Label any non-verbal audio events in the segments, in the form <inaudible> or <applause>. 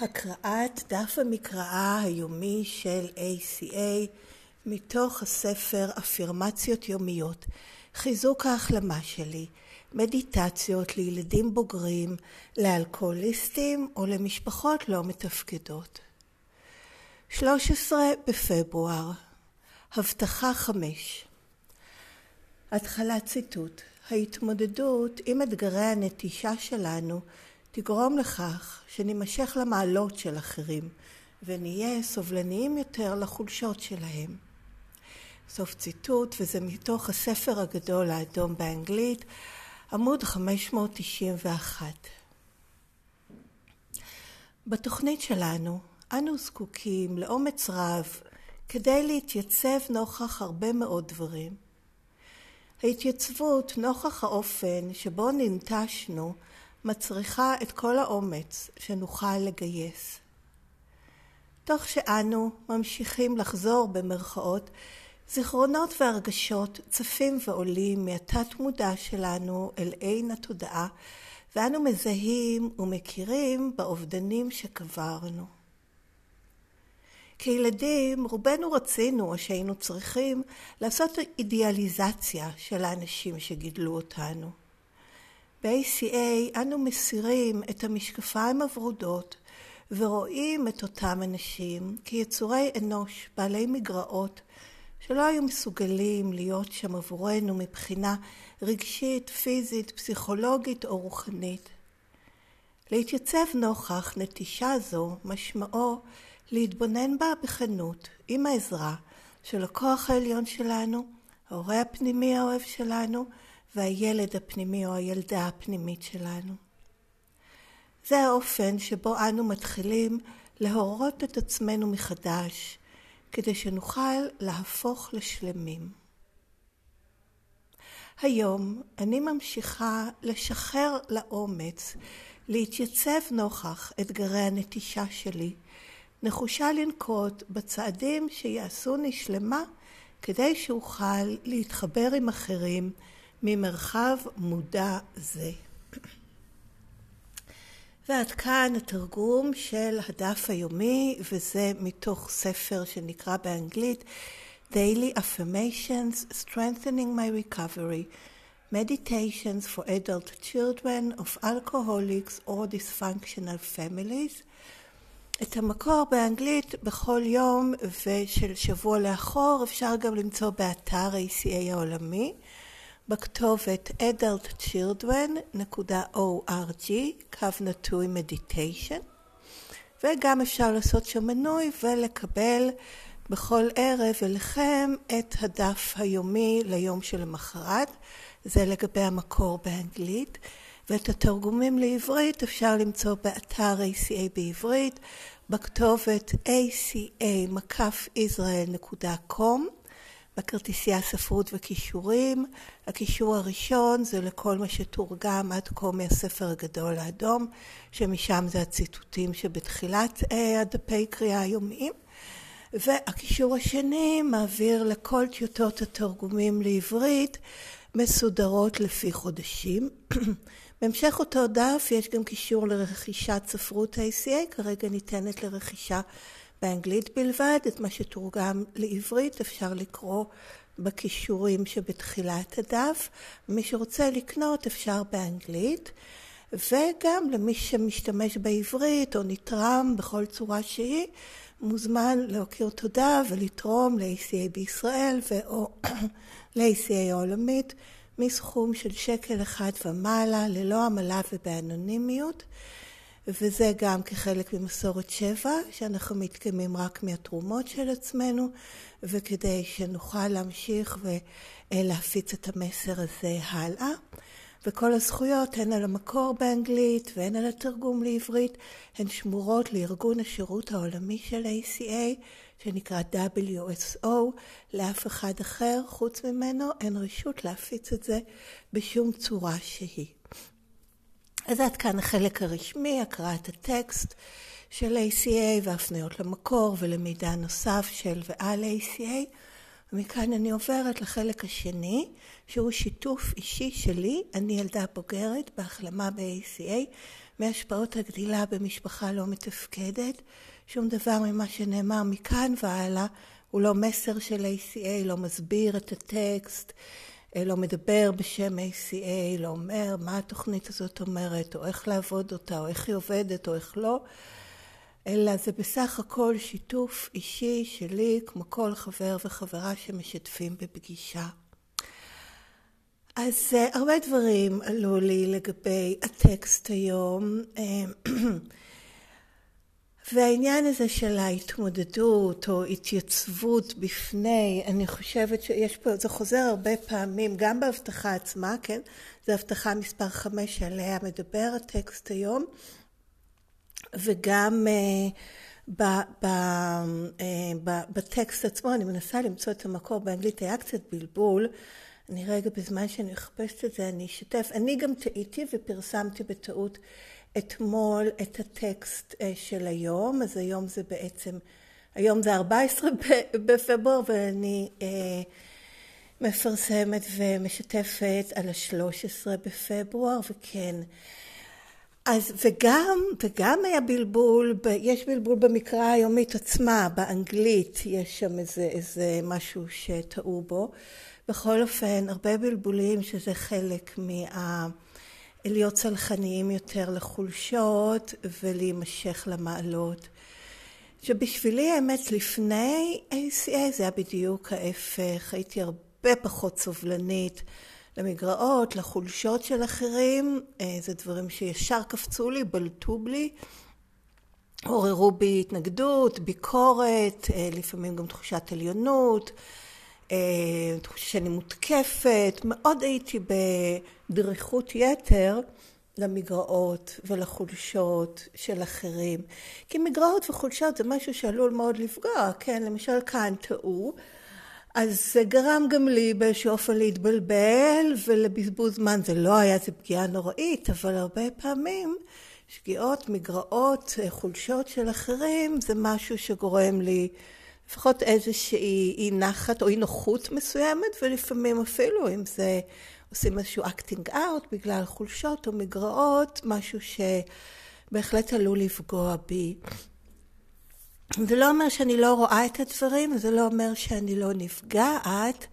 הקראת דף המקראה היומי של ACA מתוך הספר אפירמציות יומיות, חיזוק ההחלמה שלי, מדיטציות לילדים בוגרים, לאלכוהוליסטים או למשפחות לא מתפקדות. 13 בפברואר, הבטחה 5 התחלת ציטוט ההתמודדות עם אתגרי הנטישה שלנו תגרום לכך שנימשך למעלות של אחרים ונהיה סובלניים יותר לחולשות שלהם. סוף ציטוט, וזה מתוך הספר הגדול האדום באנגלית, עמוד 591. בתוכנית שלנו אנו זקוקים לאומץ רב כדי להתייצב נוכח הרבה מאוד דברים. ההתייצבות נוכח האופן שבו ננטשנו מצריכה את כל האומץ שנוכל לגייס. תוך שאנו ממשיכים לחזור במרכאות, זיכרונות והרגשות צפים ועולים מהתת מודע שלנו אל עין התודעה, ואנו מזהים ומכירים באובדנים שקברנו. כילדים רובנו רצינו או שהיינו צריכים לעשות אידיאליזציה של האנשים שגידלו אותנו. ב-ACA אנו מסירים את המשקפיים הוורודות ורואים את אותם אנשים כיצורי אנוש בעלי מגרעות שלא היו מסוגלים להיות שם עבורנו מבחינה רגשית, פיזית, פסיכולוגית או רוחנית. להתייצב נוכח נטישה זו משמעו להתבונן בה בכנות עם העזרה של הכוח העליון שלנו, ההורה הפנימי האוהב שלנו והילד הפנימי או הילדה הפנימית שלנו. זה האופן שבו אנו מתחילים להורות את עצמנו מחדש, כדי שנוכל להפוך לשלמים. היום אני ממשיכה לשחרר לאומץ, להתייצב נוכח אתגרי הנטישה שלי, נחושה לנקוט בצעדים שיעשוני שלמה כדי שאוכל להתחבר עם אחרים ממרחב מודע זה. ועד כאן התרגום של הדף היומי, וזה מתוך ספר שנקרא באנגלית Daily Affirmations Strengthening My Recovery Meditations for Adult Children of Alcoholics or Dysfunctional Families. את המקור באנגלית בכל יום ושל שבוע לאחור אפשר גם למצוא באתר ACA העולמי. בכתובת adultchildren.org, קו נטוי מדיטיישן, וגם אפשר לעשות שם מנוי ולקבל בכל ערב אליכם את הדף היומי ליום שלמחרת, זה לגבי המקור באנגלית, ואת התרגומים לעברית אפשר למצוא באתר ACA בעברית, בכתובת aca-israel.com בכרטיסייה ספרות וכישורים. הקישור הראשון זה לכל מה שתורגם עד כה מהספר הגדול האדום, שמשם זה הציטוטים שבתחילת אה, הדפי קריאה היומיים. והקישור השני מעביר לכל טיוטות התרגומים לעברית מסודרות לפי חודשים. <clears throat> בהמשך אותו דף יש גם קישור לרכישת ספרות ה-ACA, כרגע ניתנת לרכישה באנגלית בלבד, את מה שתורגם לעברית אפשר לקרוא בכישורים שבתחילת הדף. מי שרוצה לקנות אפשר באנגלית, וגם למי שמשתמש בעברית או נתרם בכל צורה שהיא, מוזמן להכיר תודה ולתרום ל-ACA בישראל או <clears throat> ל-ACA העולמית מסכום של שקל אחד ומעלה, ללא עמלה ובאנונימיות. וזה גם כחלק ממסורת שבע, שאנחנו מתקיימים רק מהתרומות של עצמנו, וכדי שנוכל להמשיך ולהפיץ את המסר הזה הלאה. וכל הזכויות, הן על המקור באנגלית והן על התרגום לעברית, הן שמורות לארגון השירות העולמי של ACA, שנקרא WSO, לאף אחד אחר חוץ ממנו אין רשות להפיץ את זה בשום צורה שהיא. אז עד כאן החלק הרשמי, הקראת הטקסט של ACA והפניות למקור ולמידע נוסף של ועל ACA. ומכאן אני עוברת לחלק השני, שהוא שיתוף אישי שלי, אני ילדה בוגרת בהחלמה ב-ACA, מהשפעות הגדילה במשפחה לא מתפקדת. שום דבר ממה שנאמר מכאן והלאה הוא לא מסר של ACA, לא מסביר את הטקסט, לא מדבר בשם ACA, לא אומר מה התוכנית הזאת אומרת, או איך לעבוד אותה, או איך היא עובדת, או איך לא. אלא זה בסך הכל שיתוף אישי שלי, כמו כל חבר וחברה שמשתפים בפגישה. אז אה, הרבה דברים עלו לי לגבי הטקסט היום. אה, והעניין הזה של ההתמודדות או התייצבות בפני, אני חושבת שיש פה, זה חוזר הרבה פעמים, גם בהבטחה עצמה, כן? זו הבטחה מספר חמש שעליה מדבר הטקסט היום, וגם uh, ב, ב, uh, ב, בטקסט עצמו, אני מנסה למצוא את המקור, באנגלית היה קצת בלבול, אני רגע בזמן שאני מחפשת את זה אני אשתף, אני גם טעיתי ופרסמתי בטעות אתמול את הטקסט uh, של היום, אז היום זה בעצם, היום זה 14 <laughs> בפברואר ואני uh, מפרסמת ומשתפת על ה-13 בפברואר, וכן, אז וגם, וגם היה בלבול, יש בלבול במקרא היומית עצמה, באנגלית יש שם איזה, איזה משהו שטעו בו. בכל אופן, הרבה בלבולים שזה חלק מה... להיות צלחניים יותר לחולשות ולהימשך למעלות. שבשבילי האמת לפני ACA זה היה בדיוק ההפך, הייתי הרבה פחות סובלנית למגרעות, לחולשות של אחרים, אה, זה דברים שישר קפצו לי, בלטו לי, עוררו בי התנגדות, ביקורת, אה, לפעמים גם תחושת עליונות, תחושה שאני מותקפת, מאוד הייתי בדריכות יתר למגרעות ולחולשות של אחרים. כי מגרעות וחולשות זה משהו שעלול מאוד לפגוע, כן? למשל כאן טעו. אז זה גרם גם לי באיזשהו אופן להתבלבל ולבזבוז זמן. זה לא היה איזה פגיעה נוראית, אבל הרבה פעמים שגיאות, מגרעות, חולשות של אחרים, זה משהו שגורם לי לפחות איזושהי אי נחת או אי נוחות מסוימת, ולפעמים אפילו אם זה עושים איזשהו acting out בגלל חולשות או מגרעות, משהו שבהחלט עלול לפגוע בי. זה לא אומר שאני לא רואה את הדברים, זה לא אומר שאני לא נפגעת,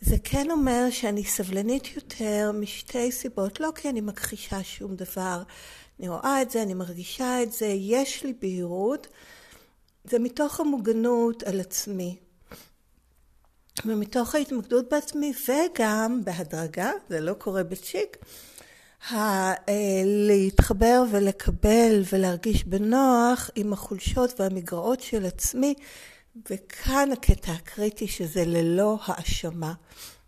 זה כן אומר שאני סבלנית יותר משתי סיבות, לא כי אני מכחישה שום דבר, אני רואה את זה, אני מרגישה את זה, יש לי בהירות, זה מתוך המוגנות על עצמי. ומתוך ההתמקדות בעצמי וגם בהדרגה, זה לא קורה בצ'יק, ה- אה, להתחבר ולקבל ולהרגיש בנוח עם החולשות והמגרעות של עצמי, וכאן הקטע הקריטי שזה ללא האשמה.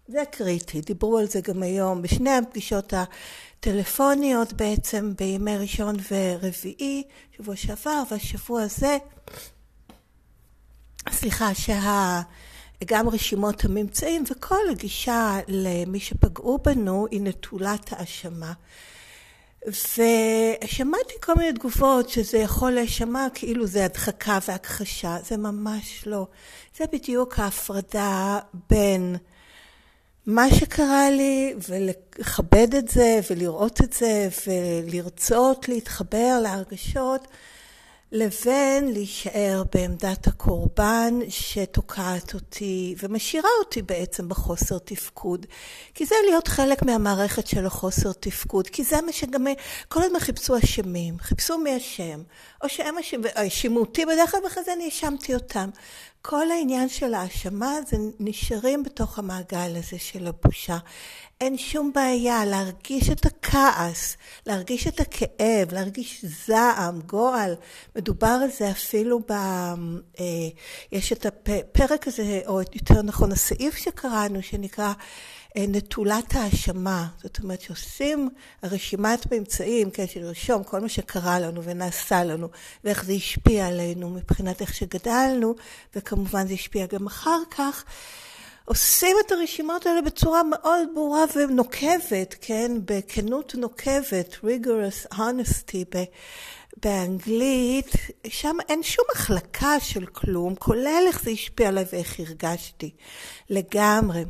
זה קריטי, דיברו על זה גם היום בשני הפגישות הטלפוניות בעצם בימי ראשון ורביעי, שבוע שעבר, והשבוע הזה, סליחה, שה... גם רשימות הממצאים וכל הגישה למי שפגעו בנו היא נטולת האשמה. ושמעתי כל מיני תגובות שזה יכול להישמע כאילו זה הדחקה והכחשה, זה ממש לא. זה בדיוק ההפרדה בין מה שקרה לי ולכבד את זה ולראות את זה ולרצות להתחבר להרגשות לבין להישאר בעמדת הקורבן שתוקעת אותי ומשאירה אותי בעצם בחוסר תפקוד. כי זה להיות חלק מהמערכת של החוסר תפקוד, כי זה מה שגם כל הזמן חיפשו אשמים, חיפשו מי אשם, או שהם האשימו אותי בדרך כלל ואחרי זה אני האשמתי אותם. כל העניין של האשמה זה נשארים בתוך המעגל הזה של הבושה. אין שום בעיה להרגיש את הכעס, להרגיש את הכאב, להרגיש זעם, גועל. מדובר על זה אפילו ב... אה, יש את הפרק הזה, או יותר נכון הסעיף שקראנו, שנקרא נטולת האשמה. זאת אומרת שעושים רשימת ממצאים, כן, של לרשום כל מה שקרה לנו ונעשה לנו, ואיך זה השפיע עלינו מבחינת איך שגדלנו, וכמובן זה השפיע גם אחר כך. עושים את הרשימות האלה בצורה מאוד ברורה ונוקבת, כן? בכנות נוקבת, rigorous honesty באנגלית, שם אין שום החלקה של כלום, כולל איך זה השפיע עליי ואיך הרגשתי, לגמרי.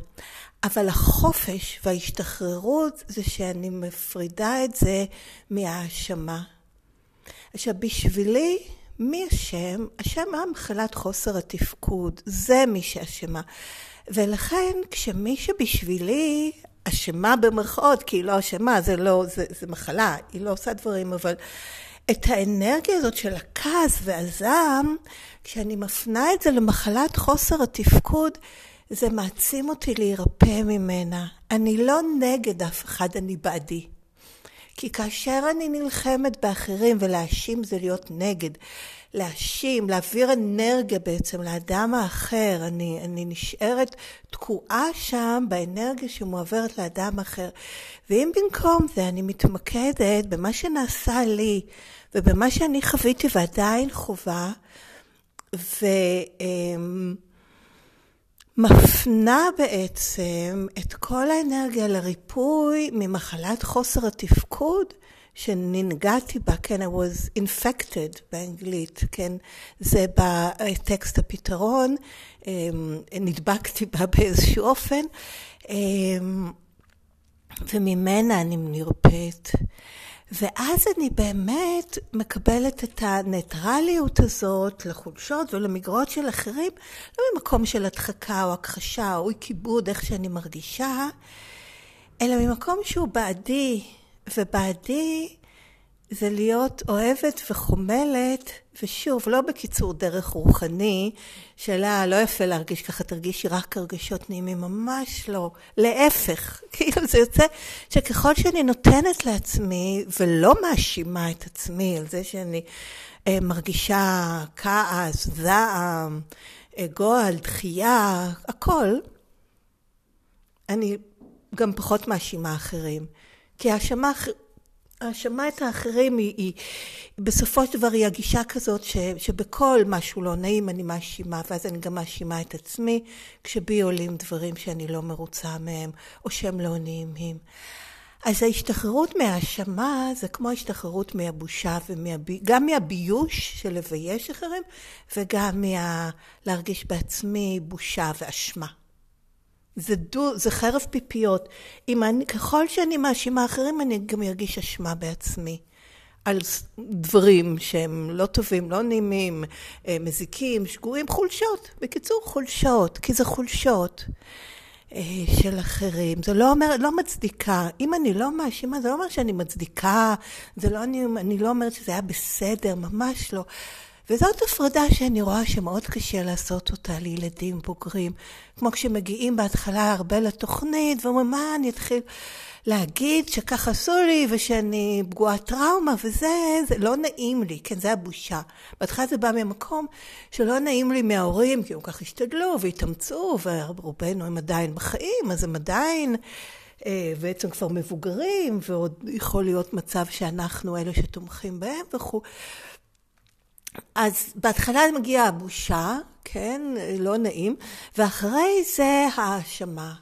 אבל החופש וההשתחררות זה שאני מפרידה את זה מהאשמה. עכשיו, בשבילי, מי אשם? אשם מחלת חוסר התפקוד, זה מי שאשמה. ולכן כשמי שבשבילי אשמה במרכאות, כי היא לא אשמה, זה לא, זה, זה מחלה, היא לא עושה דברים, אבל את האנרגיה הזאת של הכעס והזעם, כשאני מפנה את זה למחלת חוסר התפקוד, זה מעצים אותי להירפא ממנה. אני לא נגד אף אחד, אני בעדי. כי כאשר אני נלחמת באחרים, ולהאשים זה להיות נגד, להאשים, להעביר אנרגיה בעצם לאדם האחר, אני, אני נשארת תקועה שם באנרגיה שמועברת לאדם אחר. ואם במקום זה אני מתמקדת במה שנעשה לי, ובמה שאני חוויתי ועדיין חווה, ו... מפנה בעצם את כל האנרגיה לריפוי ממחלת חוסר התפקוד שננגעתי בה, כן, I was infected באנגלית, כן, זה בטקסט הפתרון, אמ, נדבקתי בה באיזשהו אופן, אמ, וממנה אני נרפאת. ואז אני באמת מקבלת את הניטרליות הזאת לחולשות ולמגרות של אחרים, לא ממקום של הדחקה או הכחשה או אי כיבוד, איך שאני מרגישה, אלא ממקום שהוא בעדי, ובעדי זה להיות אוהבת וחומלת, ושוב, לא בקיצור דרך רוחני, שאלה לא יפה להרגיש ככה, תרגישי רק הרגשות נעימים, ממש לא. להפך, <laughs> כאילו זה יוצא שככל שאני נותנת לעצמי, ולא מאשימה את עצמי על זה שאני אה, מרגישה כעס, זעם, גועל, דחייה, הכל, אני גם פחות מאשימה אחרים. כי האשמה האשמה את האחרים היא, היא בסופו של דבר היא הגישה כזאת ש, שבכל משהו לא נעים אני מאשימה ואז אני גם מאשימה את עצמי כשבי עולים דברים שאני לא מרוצה מהם או שהם לא נעימים. אז ההשתחררות מהאשמה זה כמו ההשתחררות מהבושה וגם מהביוש של לבייש אחרים וגם מה... להרגיש בעצמי בושה ואשמה. זה, דו, זה חרב פיפיות. אם אני, ככל שאני מאשימה אחרים, אני גם ארגיש אשמה בעצמי. על דברים שהם לא טובים, לא נעימים, אה, מזיקים, שגויים, חולשות. בקיצור, חולשות, כי זה חולשות אה, של אחרים. זה לא אומר, לא מצדיקה. אם אני לא מאשימה, זה לא אומר שאני מצדיקה, זה לא, אני, אני לא אומרת שזה היה בסדר, ממש לא. וזאת הפרדה שאני רואה שמאוד קשה לעשות אותה לילדים בוגרים. כמו כשמגיעים בהתחלה הרבה לתוכנית ואומרים, מה אני אתחיל להגיד שככה עשו לי ושאני פגועת טראומה וזה, זה לא נעים לי, כן, זה הבושה. בהתחלה זה בא ממקום שלא נעים לי מההורים, כי הם ככה השתדלו והתאמצו, ורובנו הם עדיין בחיים, אז הם עדיין... אה, בעצם כבר מבוגרים, ועוד יכול להיות מצב שאנחנו אלה שתומכים בהם וכו'. אז בהתחלה מגיעה הבושה, כן, לא נעים, ואחרי זה האשמה.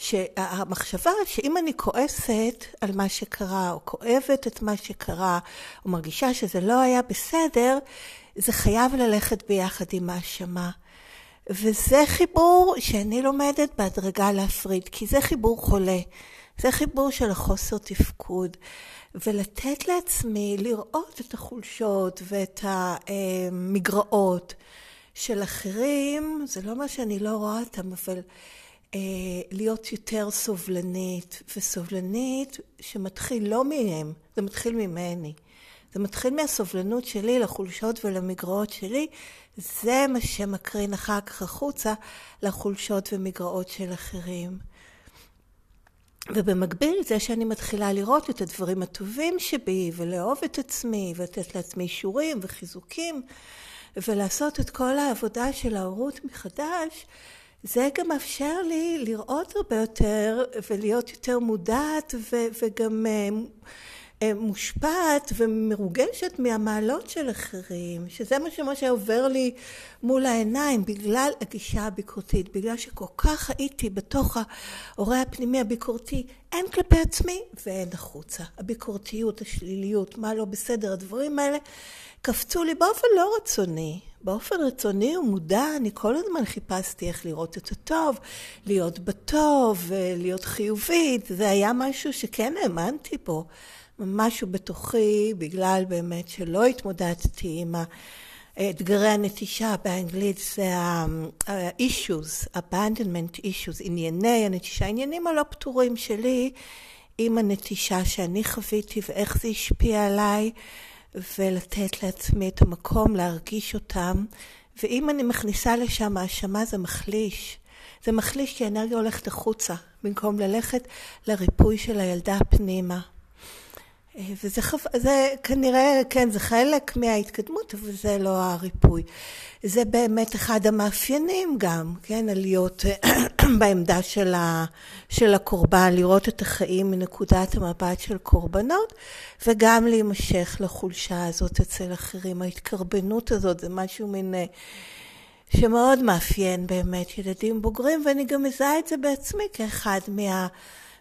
שהמחשבה שאם אני כועסת על מה שקרה, או כואבת את מה שקרה, או מרגישה שזה לא היה בסדר, זה חייב ללכת ביחד עם האשמה. וזה חיבור שאני לומדת בהדרגה להפריד, כי זה חיבור חולה. זה חיבור של החוסר תפקוד. ולתת לעצמי לראות את החולשות ואת המגרעות של אחרים, זה לא מה שאני לא רואה אותם, אבל אה, להיות יותר סובלנית, וסובלנית שמתחיל לא מהם, זה מתחיל ממני. זה מתחיל מהסובלנות שלי לחולשות ולמגרעות שלי, זה מה שמקרין אחר כך החוצה לחולשות ומגרעות של אחרים. ובמקביל זה שאני מתחילה לראות את הדברים הטובים שבי ולאהוב את עצמי ולתת לעצמי אישורים וחיזוקים ולעשות את כל העבודה של ההורות מחדש, זה גם מאפשר לי לראות הרבה יותר ולהיות יותר מודעת ו- וגם מושפעת ומרוגשת מהמעלות של אחרים, שזה מה שמשה עובר לי מול העיניים בגלל הגישה הביקורתית, בגלל שכל כך הייתי בתוך ההורה הפנימי הביקורתי, הן כלפי עצמי והן החוצה. הביקורתיות, השליליות, מה לא בסדר, הדברים האלה קפצו לי באופן לא רצוני. באופן רצוני ומודע אני כל הזמן חיפשתי איך לראות את הטוב, להיות בטוב, להיות חיובית, זה היה משהו שכן האמנתי בו. משהו בתוכי, בגלל באמת שלא התמודדתי עם אתגרי הנטישה באנגלית זה ה-issues, abandonment issues, ענייני הנטישה, העניינים הלא פתורים שלי עם הנטישה שאני חוויתי ואיך זה השפיע עליי ולתת לעצמי את המקום להרגיש אותם. ואם אני מכניסה לשם האשמה זה מחליש. זה מחליש כי האנרגיה הולכת החוצה במקום ללכת לריפוי של הילדה פנימה וזה חו... זה כנראה, כן, זה חלק מההתקדמות, אבל זה לא הריפוי. זה באמת אחד המאפיינים גם, כן, להיות <clears throat> בעמדה של, ה... של הקורבן, לראות את החיים מנקודת המבט של קורבנות, וגם להימשך לחולשה הזאת אצל אחרים. ההתקרבנות הזאת זה משהו מין... שמאוד מאפיין באמת ילדים בוגרים, ואני גם מזהה את זה בעצמי כאחד מה...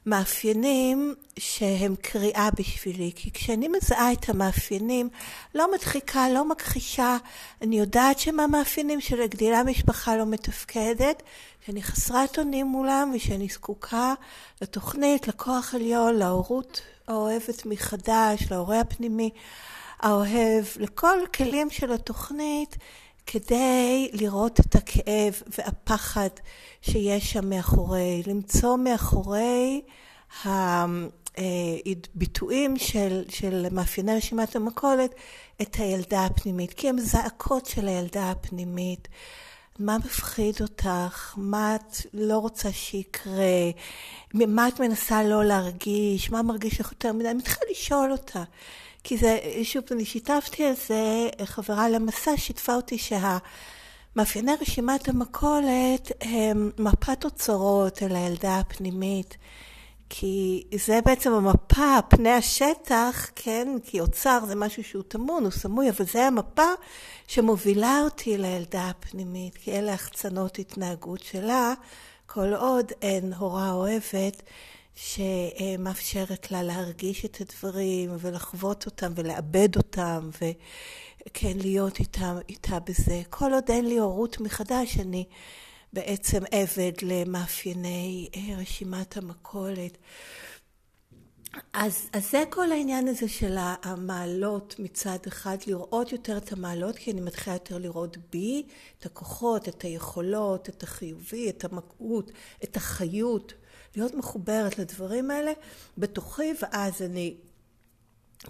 מאפיינים שהם קריאה בשבילי, כי כשאני מזהה את המאפיינים, לא מדחיקה, לא מכחישה, אני יודעת שמהמאפיינים של הגדילה משפחה לא מתפקדת, שאני חסרת אונים מולם ושאני זקוקה לתוכנית, לכוח עליון, להורות האוהבת מחדש, להורה הפנימי האוהב, לכל כלים של התוכנית, כדי לראות את הכאב והפחד שיש שם מאחורי, למצוא מאחורי הביטויים של, של מאפייני רשימת המכולת את הילדה הפנימית, כי הם זעקות של הילדה הפנימית. מה מפחיד אותך? מה את לא רוצה שיקרה? מה את מנסה לא להרגיש? מה מרגיש לך יותר מדי? אני מתחילה לשאול אותה. כי זה, שוב, אני שיתפתי על זה, חברה למסע שיתפה אותי שהמאפייני רשימת המכולת הם מפת אוצרות אל הילדה הפנימית. כי זה בעצם המפה, פני השטח, כן? כי אוצר זה משהו שהוא טמון, הוא סמוי, אבל זה המפה שמובילה אותי לילדה הפנימית, כי אלה החצנות התנהגות שלה, כל עוד אין הורה אוהבת שמאפשרת לה להרגיש את הדברים ולחוות אותם ולעבד אותם וכן להיות איתה, איתה בזה. כל עוד אין לי הורות מחדש, אני בעצם עבד למאפייני אה, רשימת המכולת. אז, אז זה כל העניין הזה של המעלות מצד אחד, לראות יותר את המעלות, כי אני מתחילה יותר לראות בי את הכוחות, את היכולות, את החיובי, את המקעות, את החיות. להיות מחוברת לדברים האלה בתוכי, ואז אני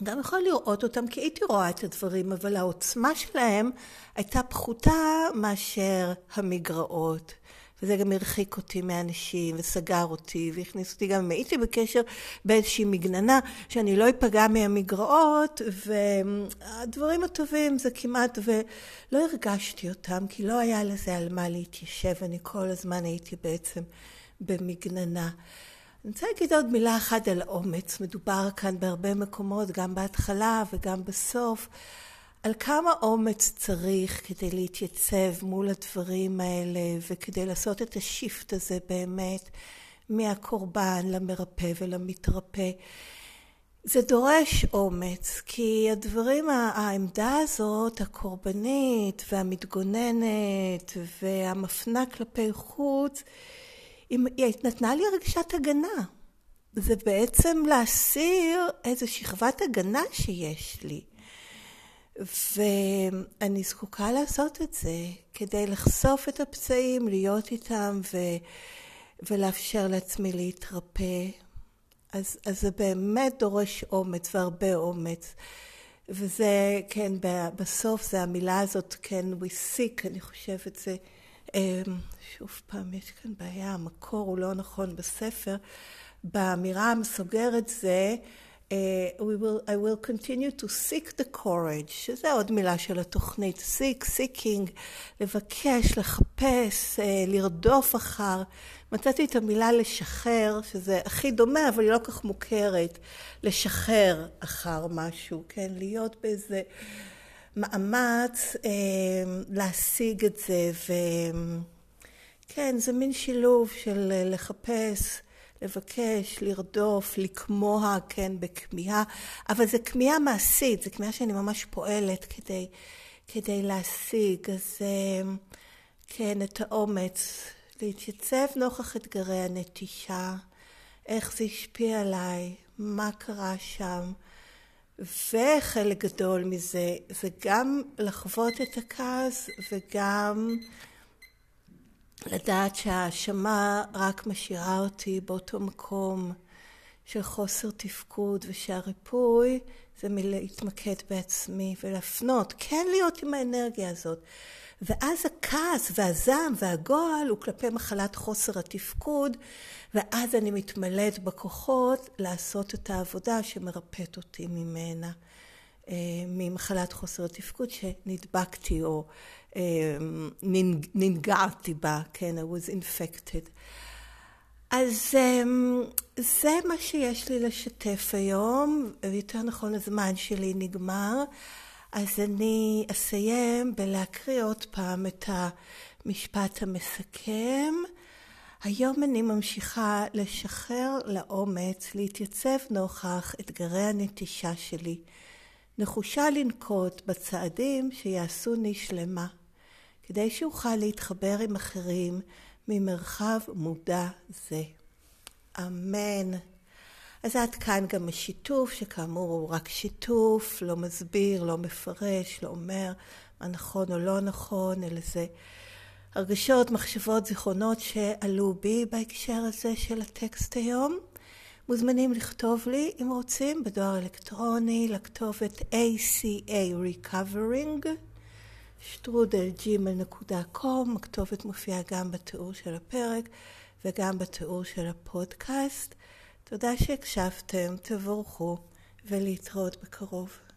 גם יכולה לראות אותם, כי הייתי רואה את הדברים, אבל העוצמה שלהם הייתה פחותה מאשר המגרעות. וזה גם הרחיק אותי מאנשים, וסגר אותי, והכניס אותי גם הייתי בקשר באיזושהי מגננה, שאני לא אפגע מהמגרעות, והדברים הטובים זה כמעט, ולא הרגשתי אותם, כי לא היה לזה על מה להתיישב, אני כל הזמן הייתי בעצם במגננה. אני רוצה להגיד עוד מילה אחת על אומץ. מדובר כאן בהרבה מקומות, גם בהתחלה וגם בסוף, על כמה אומץ צריך כדי להתייצב מול הדברים האלה וכדי לעשות את השיפט הזה באמת מהקורבן למרפא ולמתרפא. זה דורש אומץ, כי הדברים, העמדה הזאת, הקורבנית והמתגוננת והמפנה כלפי חוץ, היא נתנה לי הרגשת הגנה. זה בעצם להסיר איזו שכבת הגנה שיש לי. ואני זקוקה לעשות את זה כדי לחשוף את הפצעים, להיות איתם ו... ולאפשר לעצמי להתרפא. אז, אז זה באמת דורש אומץ והרבה אומץ. וזה, כן, בסוף זה המילה הזאת, כן, we seek, אני חושבת, זה שוב פעם, יש כאן בעיה, המקור הוא לא נכון בספר. באמירה המסוגרת זה Uh, we will, I will continue to seek the courage, שזה עוד מילה של התוכנית, seek, seeking, לבקש, לחפש, uh, לרדוף אחר. מצאתי את המילה לשחרר, שזה הכי דומה, אבל היא לא כך מוכרת. לשחרר אחר משהו, כן? להיות באיזה מאמץ uh, להשיג את זה, וכן, זה מין שילוב של לחפש. לבקש, לרדוף, לקמוע, כן, בכמיהה, אבל זה כמיהה מעשית, זה כמיהה שאני ממש פועלת כדי, כדי להשיג. אז כן, את האומץ להתייצב נוכח אתגרי הנטישה, איך זה השפיע עליי, מה קרה שם. וחלק גדול מזה זה גם לחוות את הכעס וגם לדעת שההאשמה רק משאירה אותי באותו מקום של חוסר תפקוד ושהריפוי זה מלהתמקד בעצמי ולהפנות, כן להיות עם האנרגיה הזאת. ואז הכעס והזעם והגועל הוא כלפי מחלת חוסר התפקוד, ואז אני מתמלאת בכוחות לעשות את העבודה שמרפאת אותי ממנה, אה, ממחלת חוסר התפקוד שנדבקתי או אמ, ננגעתי בה, כן, I was infected. אז אמ, זה מה שיש לי לשתף היום, ויותר נכון הזמן שלי נגמר, אז אני אסיים בלהקריא עוד פעם את המשפט המסכם. היום אני ממשיכה לשחרר לאומץ, להתייצב נוכח אתגרי הנטישה שלי, נחושה לנקוט בצעדים שיעשוני שלמה. כדי שאוכל להתחבר עם אחרים ממרחב מודע זה. אמן. אז עד כאן גם השיתוף, שכאמור הוא רק שיתוף, לא מסביר, לא מפרש, לא אומר מה נכון או לא נכון, אלא זה הרגשות, מחשבות, זיכרונות שעלו בי בהקשר הזה של הטקסט היום. מוזמנים לכתוב לי, אם רוצים, בדואר אלקטרוני, לכתובת ACA Recovering. שטרודל.gmail.com, הכתובת מופיעה גם בתיאור של הפרק וגם בתיאור של הפודקאסט. תודה שהקשבתם, תבורכו ולהתראות בקרוב.